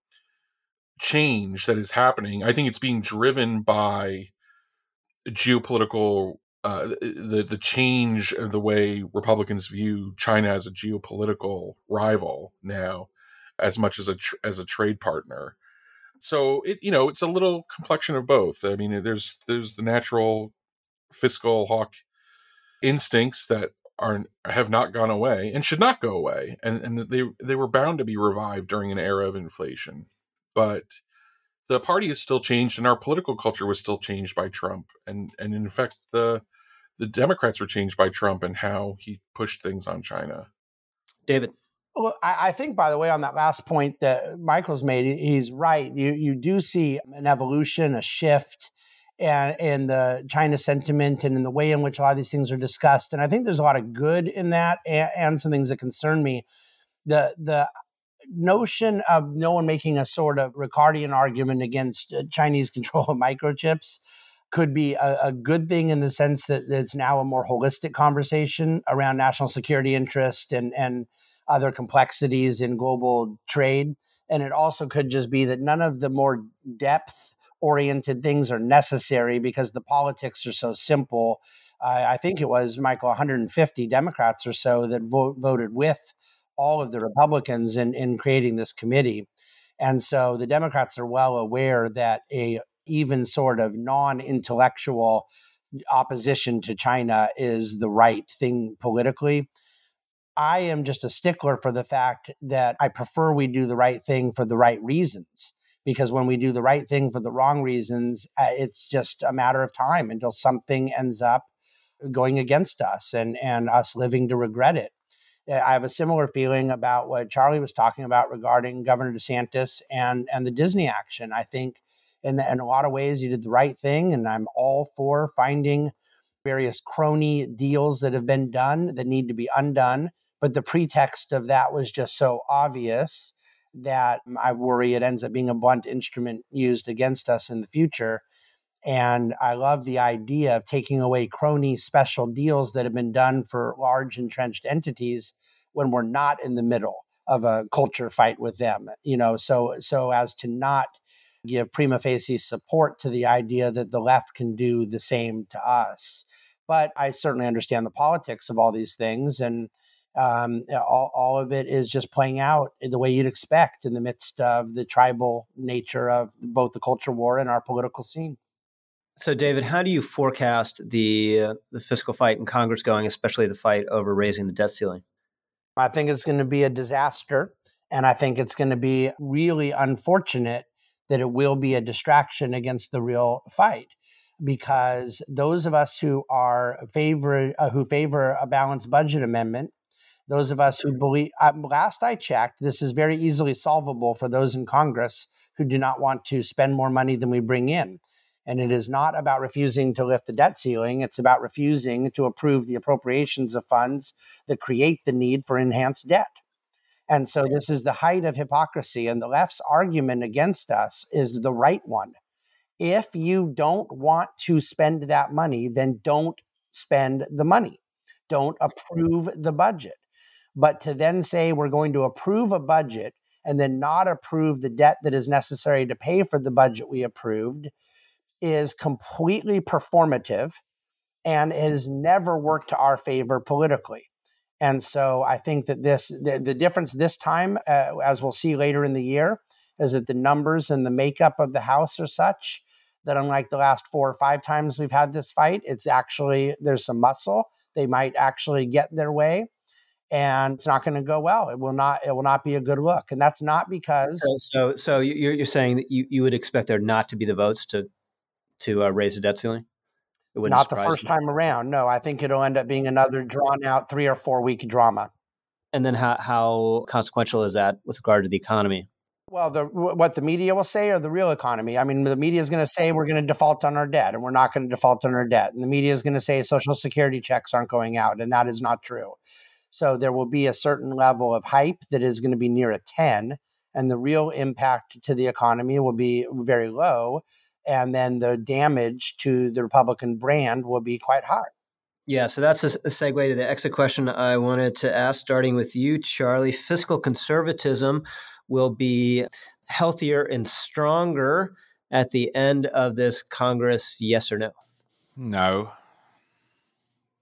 change that is happening. I think it's being driven by geopolitical uh, the the change of the way Republicans view China as a geopolitical rival now, as much as a tr- as a trade partner. So it you know it's a little complexion of both. I mean, there's there's the natural fiscal hawk instincts that are have not gone away and should not go away and and they they were bound to be revived during an era of inflation but the party has still changed, and our political culture was still changed by Trump, and and in fact the the Democrats were changed by Trump and how he pushed things on China. David. Well, I, I, think, by the way, on that last point that Michael's made, he's right. You you do see an evolution, a shift, and in the China sentiment and in the way in which a lot of these things are discussed. And I think there's a lot of good in that, and, and some things that concern me. The the notion of no one making a sort of Ricardian argument against uh, Chinese control of microchips could be a, a, good thing in the sense that it's now a more holistic conversation around national security interest and and other complexities in global trade. And it also could just be that none of the more depth oriented things are necessary because the politics are so simple. Uh, I think it was, Michael, 150 Democrats or so that vo- voted with all of the Republicans in, in creating this committee. And so the Democrats are well aware that a even sort of non-intellectual opposition to China is the right thing politically. I am just a stickler for the fact that I prefer we do the right thing for the right reasons. Because when we do the right thing for the wrong reasons, uh, it's just a matter of time until something ends up going against us and, and us living to regret it. I have a similar feeling about what Charlie was talking about regarding Governor DeSantis and, and the Disney action. I think in, the, in a lot of ways he did the right thing, and I'm all for finding various crony deals that have been done that need to be undone but the pretext of that was just so obvious that I worry it ends up being a blunt instrument used against us in the future. And I love the idea of taking away crony special deals that have been done for large entrenched entities when we're not in the middle of a culture fight with them. You know, so so as to not give prima facie support to the idea that the left can do the same to us. But I certainly understand the politics of all these things and um, all, all of it is just playing out the way you'd expect in the midst of the tribal nature of both the culture war and our political scene. So, David, how do you forecast the uh, the fiscal fight in Congress going, especially the fight over raising the debt ceiling? I think it's going to be a disaster, and I think it's going to be really unfortunate that it will be a distraction against the real fight because those of us who are favor uh, who favor a balanced budget amendment those of us who believe, um, last I checked, this is very easily solvable for those in Congress who do not want to spend more money than we bring in. And it is not about refusing to lift the debt ceiling. It's about refusing to approve the appropriations of funds that create the need for enhanced debt. And so this is the height of hypocrisy. And the left's argument against us is the right one. If you don't want to spend that money, then don't spend the money. Don't approve the budget. But to then say we're going to approve a budget and then not approve the debt that is necessary to pay for the budget we approved is completely performative and has never worked to our favor politically. And so I think that this the, the difference this time, uh, as we'll see later in the year, is that the numbers and the makeup of the House are such that unlike the last four or five times we've had this fight, it's actually there's some muscle. They might actually get their way and it's not going to go well. It will not. It will not be a good look, and that's not because. So, so, so you're you're saying that you, you would expect there not to be the votes to to uh, raise the debt ceiling. Not the first time around. No, I think it'll end up being another drawn out three or four week drama. And then how how consequential is that with regard to the economy? Well, the what the media will say or the real economy. I mean, the media is going to say we're going to default on our debt, and we're not going to default on our debt. And the media is going to say social security checks aren't going out, and that is not true. So there will be a certain level of hype that is going to be near a 10, and the real impact to the economy will be very low. And then the damage to the Republican brand will be quite high. Yeah, so that's a, segue to the exit question I wanted to ask, starting with you, Charlie. Fiscal conservatism will be healthier and stronger at the end of this Congress, yes or no? No.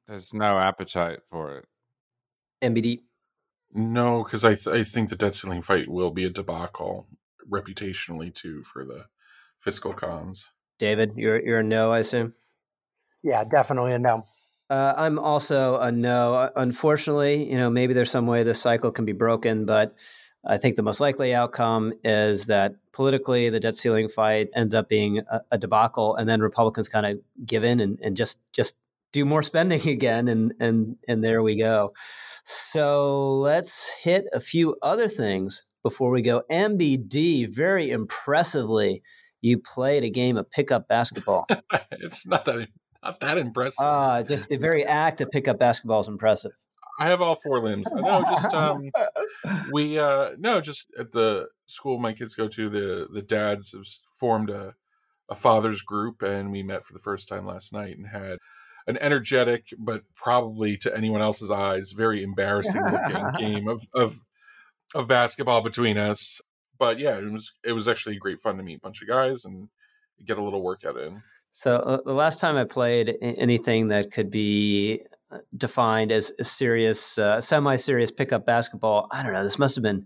There's no appetite for it. MBD? No, because I, th- I think the debt ceiling fight will be a debacle reputationally too for the fiscal cons. David, you're you're a no, I assume. Yeah, definitely a no. Uh, I'm also a no. Unfortunately, you know, maybe there's some way this cycle can be broken, but I think the most likely outcome is that politically the debt ceiling fight ends up being a, a debacle, and then Republicans kind of give in and, and just just do more spending again, and and and there we go. So let's hit a few other things before we go. MBD, very impressively, you played a game of pickup basketball. it's not that not that impressive. Uh, just the very act of pickup basketball is impressive. I have all four limbs. No, just um, we uh, no, just at the school my kids go to, the the dads have formed a a fathers group, and we met for the first time last night and had an energetic, but probably to anyone else's eyes, very embarrassing looking game of of of basketball between us. But yeah, it was it was actually great fun to meet a bunch of guys and get a little workout in. So uh, the last time I played anything that could be defined as a serious, uh, semi-serious pickup basketball. I don't know. This must have been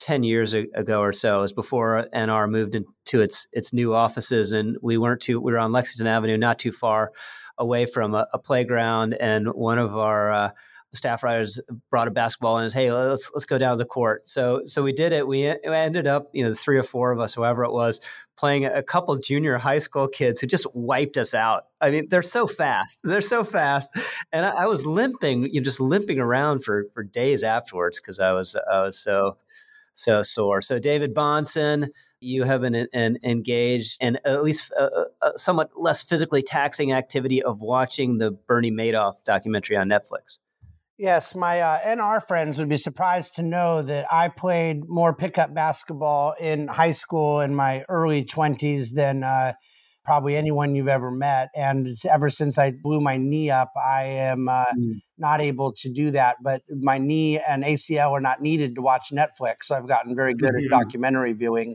ten years ago or so. It was before NR moved into its its new offices, and we weren't too. We were on Lexington Avenue, not too far away from a, a playground, and one of our uh, staff writers brought a basketball and said, "Hey, let's let's go down to the court." So so we did it. We ended up, you know, the three or four of us, whoever it was, playing a couple junior high school kids who just wiped us out. I mean, they're so fast. They're so fast, and I, I was limping, you know, just limping around for for days afterwards because I was I was so so sore. So David Bahnsen, you have an, an engaged and at least a, a somewhat less physically taxing activity of watching the Bernie Madoff documentary on Netflix. Yes, my uh, NR friends would be surprised to know that I played more pickup basketball in high school in my early 20s than uh, probably anyone you've ever met. And ever since I blew my knee up, I am uh, mm. not able to do that. But my knee and ACL are not needed to watch Netflix. So I've gotten very good mm-hmm. at documentary viewing.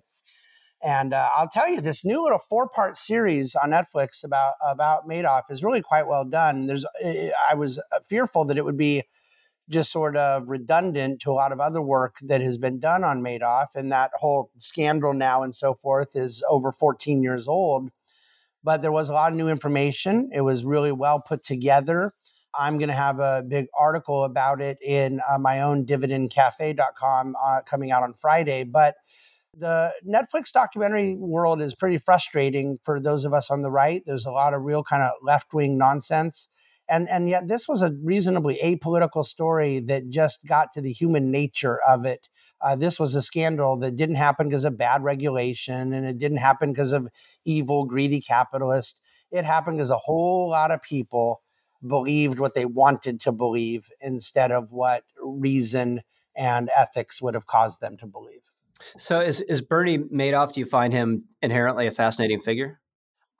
And uh, I'll tell you, this new little four-part series on Netflix about about Madoff is really quite well done. There's, I was uh, fearful that it would be just sort of redundant to a lot of other work that has been done on Madoff, and that whole scandal now and so forth is over 14 years old. But there was a lot of new information. It was really well put together. I'm going to have a big article about it in uh, my own dividendcafe.com uh, coming out on Friday. But the Netflix documentary world is pretty frustrating for those of us on the right. There's a lot of real kind of left wing nonsense. And, and yet, this was a reasonably apolitical story that just got to the human nature of it. Uh, this was a scandal that didn't happen because of bad regulation and it didn't happen because of evil, greedy capitalists. It happened because a whole lot of people believed what they wanted to believe instead of what reason and ethics would have caused them to believe. So is is Bernie Madoff? Do you find him inherently a fascinating figure?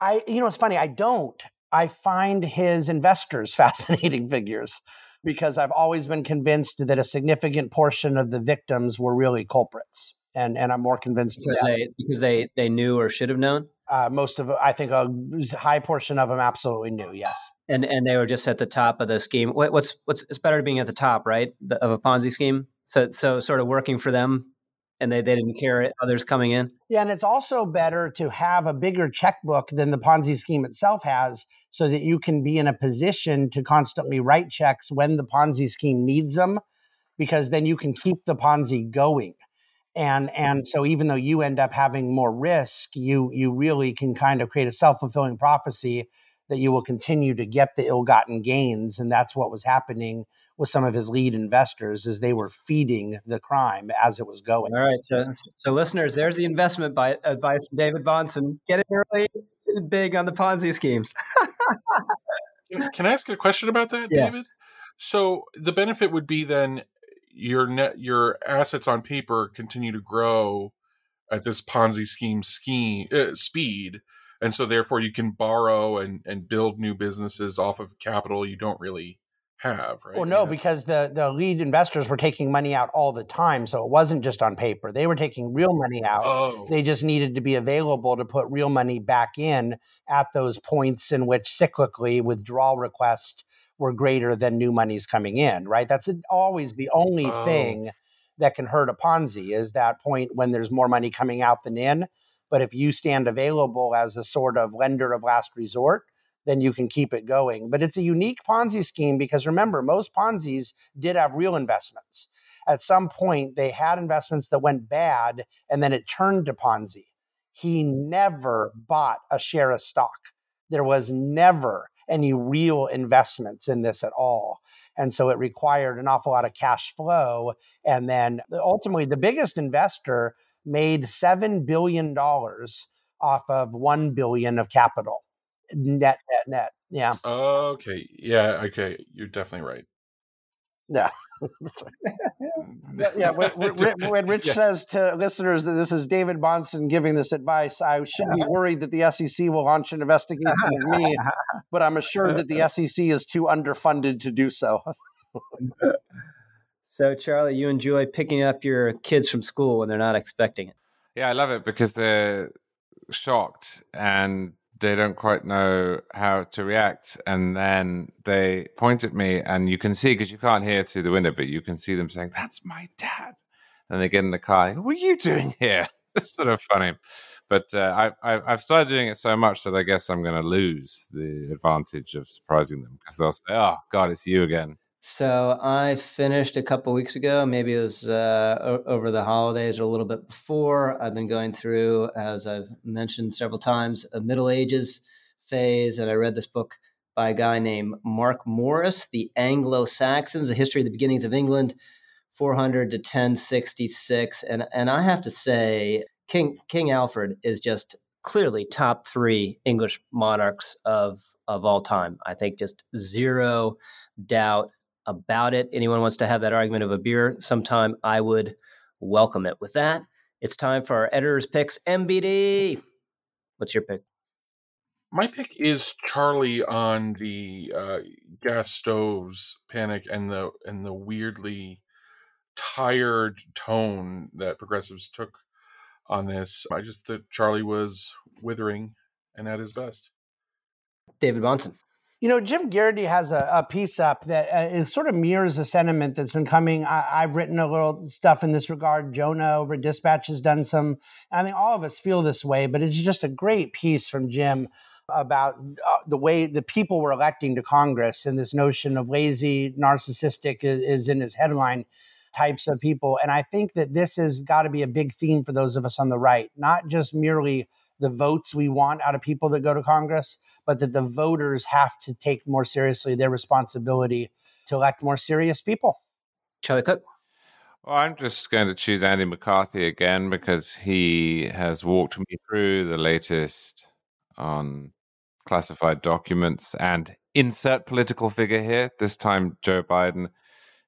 I, you know, it's funny. I don't. I find his investors fascinating figures because I've always been convinced that a significant portion of the victims were really culprits, and and I'm more convinced because they because they they knew or should have known. Uh, most of I think a high portion of them absolutely knew. Yes, and and they were just at the top of the scheme. What, what's what's it's better being at the top, right, the, of a Ponzi scheme. So so sort of working for them and they, they didn't care others coming in. Yeah, and it's also better to have a bigger checkbook than the Ponzi scheme itself has so that you can be in a position to constantly write checks when the Ponzi scheme needs them because then you can keep the Ponzi going. And and so even though you end up having more risk, you you really can kind of create a self-fulfilling prophecy that you will continue to get the ill-gotten gains and that's what was happening with some of his lead investors as they were feeding the crime as it was going. All right, so so listeners, there's the investment by, advice from David Bahnsen. Get it early, big on the Ponzi schemes. Can I ask a question about that, yeah. David? So the benefit would be then your net your assets on paper continue to grow at this Ponzi scheme scheme uh, speed, and so therefore you can borrow and and build new businesses off of capital you don't really have, right? Well, no, because the the lead investors were taking money out all the time, so it wasn't just on paper. They were taking real money out. Oh. They just needed to be available to put real money back in at those points in which cyclically withdrawal requests were greater than new money's coming in. Right? That's always the only oh. thing that can hurt a Ponzi is that point when there's more money coming out than in. But if you stand available as a sort of lender of last resort, then you can keep it going. But it's a unique Ponzi scheme because remember, most Ponzi's did have real investments. At some point, they had investments that went bad and then it turned to Ponzi. He never bought a share of stock. There was never any real investments in this at all. And so it required an awful lot of cash flow. And then ultimately, the biggest investor made $7 billion off of 1 billion of capital net, net, net. Yeah. Okay. Yeah. Okay. You're definitely right. Yeah. Mm. yeah, when, when, Rich yeah. says to listeners that this is David Bahnsen giving this advice, I should be worried that the SEC will launch an investigation of me, but I'm assured that the SEC is too underfunded to do so. So, Charlie, you enjoy picking up your kids from school when they're not expecting it. Yeah, I love it because they're shocked and they don't quite know how to react. And then they point at me, and you can see because you can't hear through the window, but you can see them saying, That's my dad. And they get in the car, What are you doing here? It's sort of funny. But uh, I, I've started doing it so much that I guess I'm going to lose the advantage of surprising them because they'll say, Oh, God, it's you again. So I finished a couple weeks ago. Maybe it was uh, over the holidays or a little bit before. I've been going through, as I've mentioned several times, a Middle Ages phase, and I read this book by a guy named Mark Morris, "The Anglo Saxons: A History of the Beginnings of England, 400 to 1066." And and I have to say, King King Alfred is just clearly top three English monarchs of of all time. I think just zero doubt about it. Anyone wants to have that argument of a beer sometime, I would welcome it. With that, it's time for our editor's picks. MBD, what's your pick? My pick is Charlie on the uh, gas stoves panic and the and the weirdly tired tone that progressives took on this. I just thought Charlie was withering and at his best. David Bahnsen. You know, Jim Geraghty has a, a piece up that uh, sort of mirrors a sentiment that's been coming. I, have written a little stuff in this regard. Jonah over Dispatch has done some. I think all of us feel this way, but it's just a great piece from Jim about uh, the way the people were electing to Congress and this notion of lazy, narcissistic is, is in his headline types of people. And I think that this has got to be a big theme for those of us on the right, not just merely the votes we want out of people that go to Congress, but that the voters have to take more seriously their responsibility to elect more serious people. Charlie Cook. Well, I'm just going to choose Andy McCarthy again because he has walked me through the latest on classified documents and insert political figure here, this time Joe Biden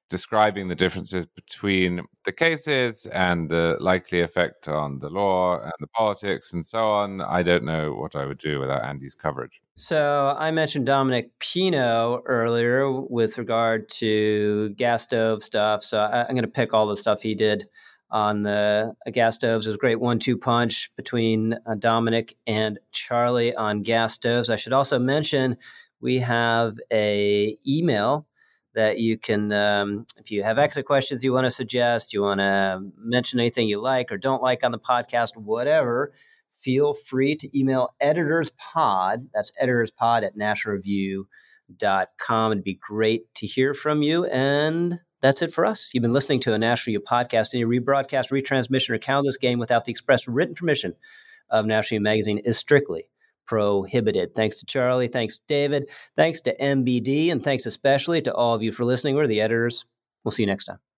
describing the differences between the cases and the likely effect on the law and the politics and so on. I don't know what I would do without Andy's coverage. So I mentioned Dominic Pino earlier with regard to gas stove stuff. So I, am going to pick all the stuff he did on the uh, gas stoves. It was a great one-two punch between uh, Dominic and Charlie on gas stoves. I should also mention we have a email that you can, um, if you have extra questions you want to suggest, you want to mention anything you like or don't like on the podcast, whatever, feel free to email editorspod. That's editorspod at nationalreview.com. It'd be great to hear from you. And that's it for us. You've been listening to a National Review podcast. Any rebroadcast, retransmission, or count this game without the express written permission of National Review Magazine is strictly prohibited. Thanks to Charlie. Thanks, David. Thanks to MBD. And thanks especially to all of you for listening. We're the editors. We'll see you next time.